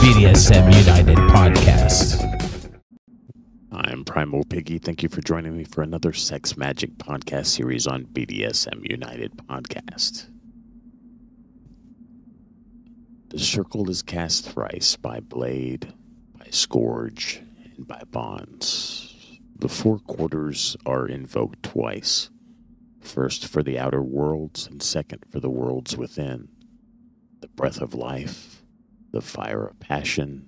BDSM United podcast. I'm Primal Piggy. Thank you for joining me for another Sex Magic podcast series on BDSM United podcast. The circle is cast thrice by Blade, by Scourge, and by Bonds. The four quarters are invoked twice first for the outer worlds, and second for the worlds within. The breath of life, the fire of passion,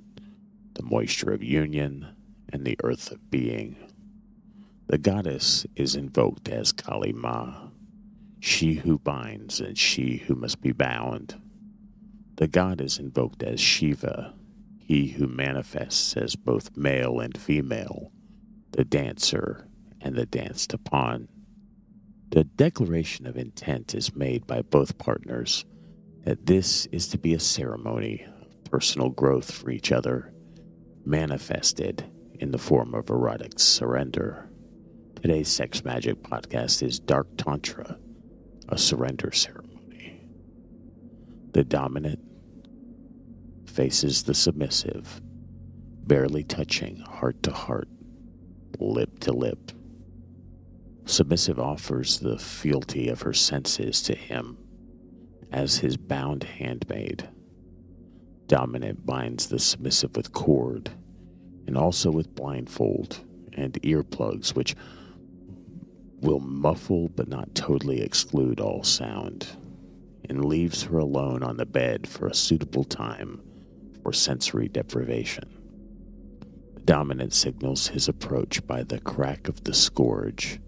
the moisture of union, and the earth of being. The goddess is invoked as Kali Ma, she who binds and she who must be bound. The god is invoked as Shiva, he who manifests as both male and female, the dancer and the danced upon. The declaration of intent is made by both partners that this is to be a ceremony personal growth for each other, manifested in the form of erotic surrender. Today's Sex Magic podcast is Dark Tantra, a surrender ceremony. The dominant faces the submissive, barely touching heart to heart, lip to lip. Submissive offers the fealty of her senses to him as his bound handmaid. Dominant binds the submissive with cord and also with blindfold and earplugs, which will muffle but not totally exclude all sound, and leaves her alone on the bed for a suitable time for sensory deprivation. The dominant signals his approach by the crack of the scourge,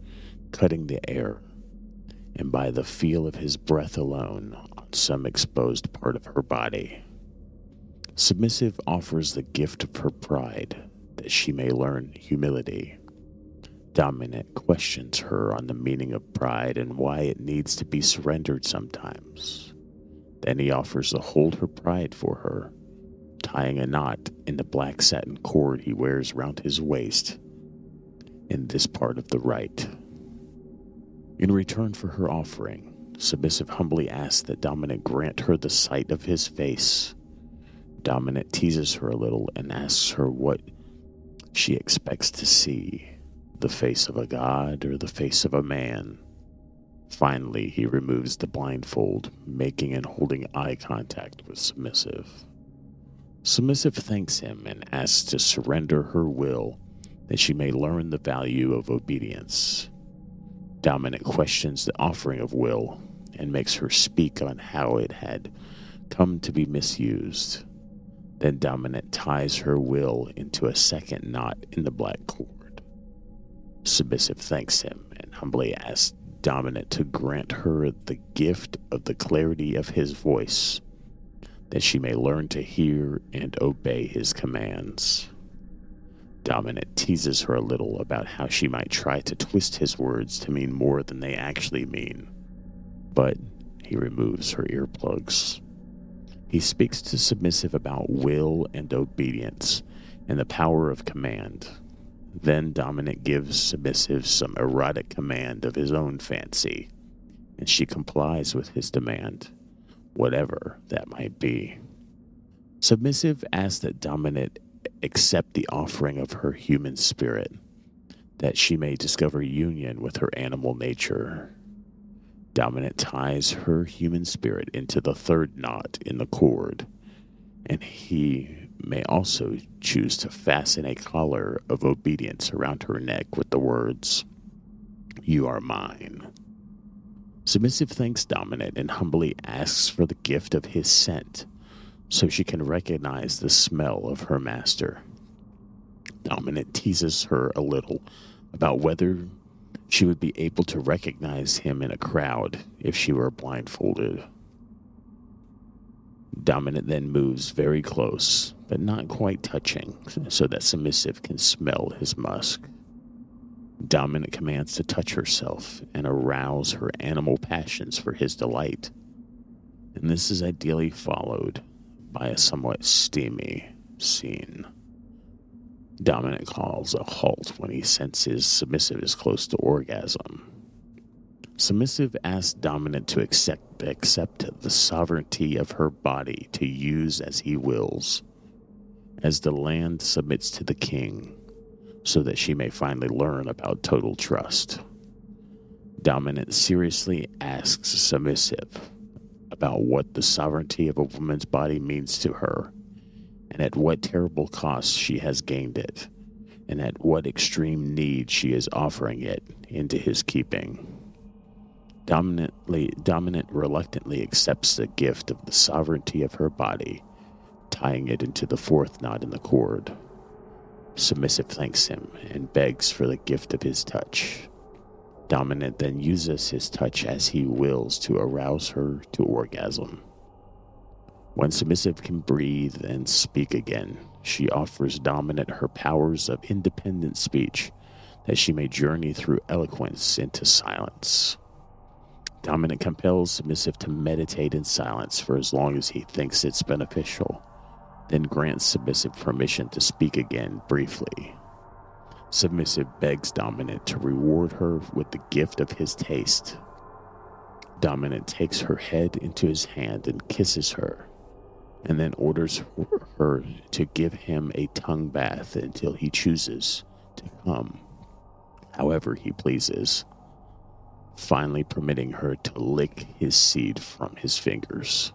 cutting the air, and by the feel of his breath alone on some exposed part of her body. Submissive offers the gift of her pride that she may learn humility. Dominant questions her on the meaning of pride and why it needs to be surrendered sometimes. Then he offers to hold her pride for her, tying a knot in the black satin cord he wears round his waist in this part of the rite. In return for her offering, Submissive humbly asks that Dominant grant her the sight of his face. Dominant teases her a little and asks her what she expects to see the face of a god or the face of a man. Finally, he removes the blindfold, making and holding eye contact with Submissive. Submissive thanks him and asks to surrender her will that she may learn the value of obedience. Dominant questions the offering of will and makes her speak on how it had come to be misused. Then Dominant ties her will into a second knot in the black cord. Submissive thanks him and humbly asks Dominant to grant her the gift of the clarity of his voice, that she may learn to hear and obey his commands. Dominant teases her a little about how she might try to twist his words to mean more than they actually mean, but he removes her earplugs. He speaks to Submissive about will and obedience and the power of command. Then Dominant gives Submissive some erotic command of his own fancy, and she complies with his demand, whatever that might be. Submissive asks that Dominant accept the offering of her human spirit, that she may discover union with her animal nature. Dominant ties her human spirit into the third knot in the cord, and he may also choose to fasten a collar of obedience around her neck with the words, You are mine. Submissive thanks Dominant and humbly asks for the gift of his scent so she can recognize the smell of her master. Dominant teases her a little about whether she would be able to recognize him in a crowd if she were blindfolded. Dominant then moves very close, but not quite touching, so that submissive can smell his musk. Dominant commands to touch herself and arouse her animal passions for his delight. And this is ideally followed by a somewhat steamy scene. Dominant calls a halt when he senses Submissive is close to orgasm. Submissive asks Dominant to accept, accept the sovereignty of her body to use as he wills, as the land submits to the king, so that she may finally learn about total trust. Dominant seriously asks Submissive about what the sovereignty of a woman's body means to her and at what terrible cost she has gained it, and at what extreme need she is offering it into his keeping. Dominantly, dominant reluctantly accepts the gift of the sovereignty of her body, tying it into the fourth knot in the cord. Submissive thanks him and begs for the gift of his touch. Dominant then uses his touch as he wills to arouse her to orgasm. When Submissive can breathe and speak again, she offers Dominant her powers of independent speech that she may journey through eloquence into silence. Dominant compels Submissive to meditate in silence for as long as he thinks it's beneficial, then grants Submissive permission to speak again briefly. Submissive begs Dominant to reward her with the gift of his taste. Dominant takes her head into his hand and kisses her and then orders her to give him a tongue bath until he chooses to come, however he pleases, finally permitting her to lick his seed from his fingers.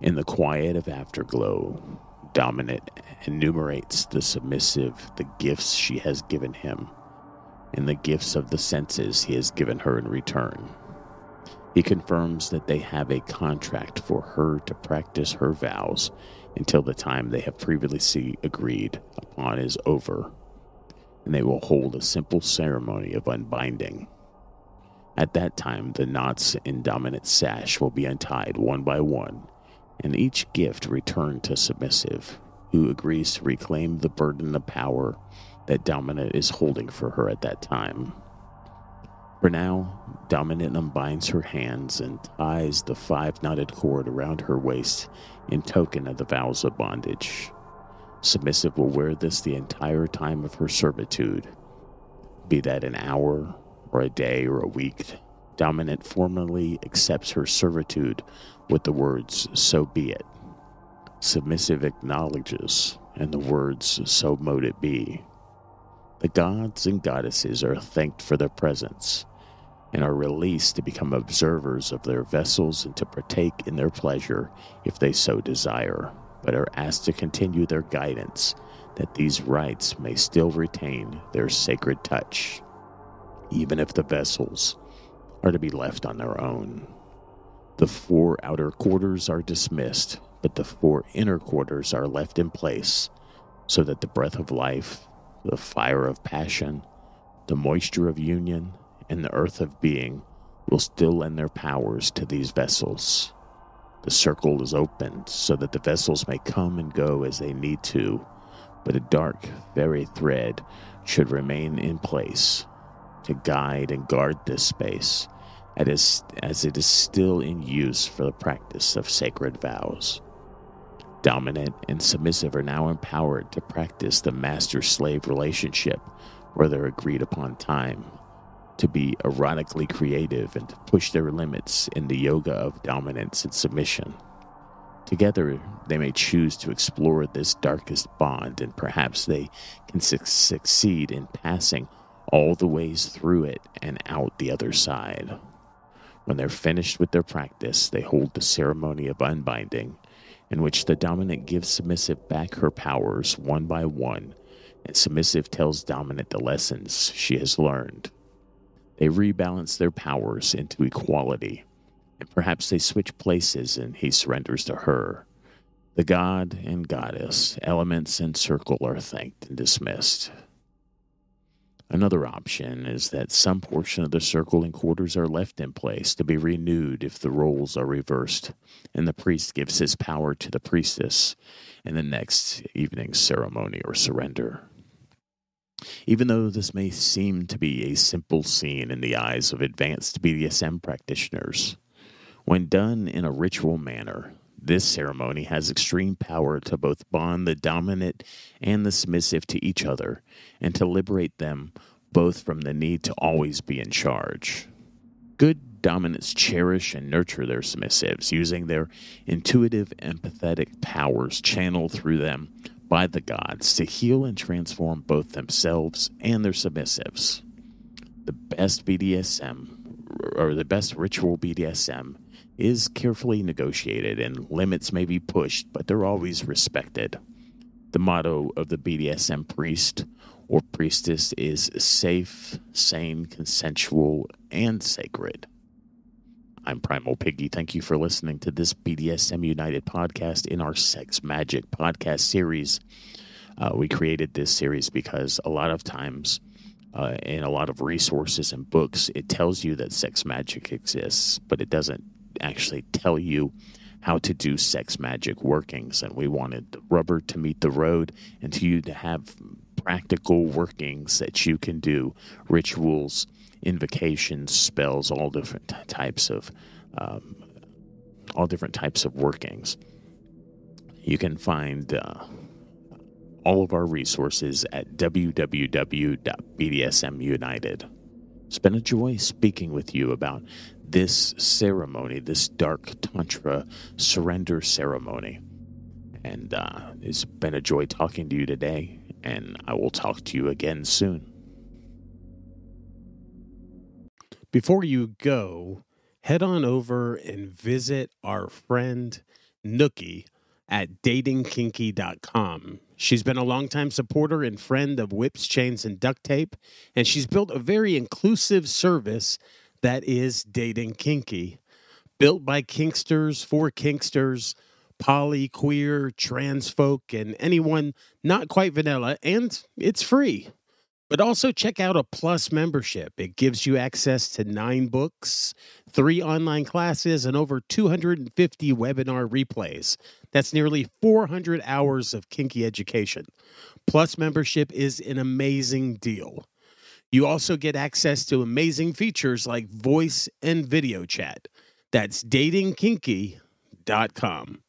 In the quiet of afterglow, Dominant enumerates the submissive the gifts she has given him and the gifts of the senses he has given her in return. He confirms that they have a contract for her to practice her vows until the time they have previously agreed upon is over, and they will hold a simple ceremony of unbinding. At that time, the knots in Dominant Sash will be untied one by one, and each gift returned to Submissive, who agrees to reclaim the burden of power that Dominant is holding for her at that time. For now, Dominant unbinds her hands and ties the five knotted cord around her waist in token of the vows of bondage. Submissive will wear this the entire time of her servitude, be that an hour or a day or a week. Dominant formally accepts her servitude with the words, So be it. Submissive acknowledges, and the words, So mote it be. The gods and goddesses are thanked for their presence and are released to become observers of their vessels and to partake in their pleasure if they so desire, but are asked to continue their guidance that these rites may still retain their sacred touch, even if the vessels are to be left on their own. The four outer quarters are dismissed, but the four inner quarters are left in place so that the breath of life, the fire of passion, the moisture of union, and the earth of being will still lend their powers to these vessels. The circle is opened so that the vessels may come and go as they need to, but a dark, very thread should remain in place to guide and guard this space as it is still in use for the practice of sacred vows. Dominant and submissive are now empowered to practice the master slave relationship or their agreed upon time to be erotically creative and to push their limits in the yoga of dominance and submission. Together, they may choose to explore this darkest bond, and perhaps they can su- succeed in passing all the ways through it and out the other side. When they're finished with their practice, they hold the ceremony of unbinding, in which the dominant gives submissive back her powers one by one, and submissive tells dominant the lessons she has learned. They rebalance their powers into equality, and perhaps they switch places and he surrenders to her. The god and goddess, elements and circle are thanked and dismissed. Another option is that some portion of the circle and quarters are left in place to be renewed if the roles are reversed, and the priest gives his power to the priestess in the next evening's ceremony or surrender. Even though this may seem to be a simple scene in the eyes of advanced BDSM practitioners, when done in a ritual manner, this ceremony has extreme power to both bond the dominant and the submissive to each other and to liberate them both from the need to always be in charge. Good dominants cherish and nurture their submissives, using their intuitive, empathetic powers channeled through them by the gods to heal and transform both themselves and their submissives. The best BDSM, or the best ritual BDSM, is carefully negotiated and limits may be pushed, but they're always respected. The motto of the BDSM priest or priestess is safe, sane, consensual, and sacred. I'm Primal Piggy. Thank you for listening to this BDSM United podcast in our Sex Magic podcast series. Uh, we created this series because a lot of times, uh, in a lot of resources and books, it tells you that sex magic exists, but it doesn't actually tell you how to do sex magic workings. And we wanted rubber to meet the road and to you to have practical workings that you can do, rituals invocations, spells, all different types of um, all different types of workings. You can find uh, all of our resources at www.bdsmunited. It's been a joy speaking with you about this ceremony, this dark tantra surrender ceremony. And uh, it's been a joy talking to you today, and I will talk to you again soon. Before you go, head on over and visit our friend Nookie at datingkinky.com. She's been a longtime supporter and friend of whips, chains, and duct tape, and she's built a very inclusive service that is Dating Kinky. Built by Kinksters for Kinksters, poly, queer, trans folk, and anyone not quite vanilla, and it's free. But also check out a Plus membership. It gives you access to nine books, three online classes, and over 250 webinar replays. That's nearly 400 hours of kinky education. Plus membership is an amazing deal. You also get access to amazing features like voice and video chat. That's datingkinky.com.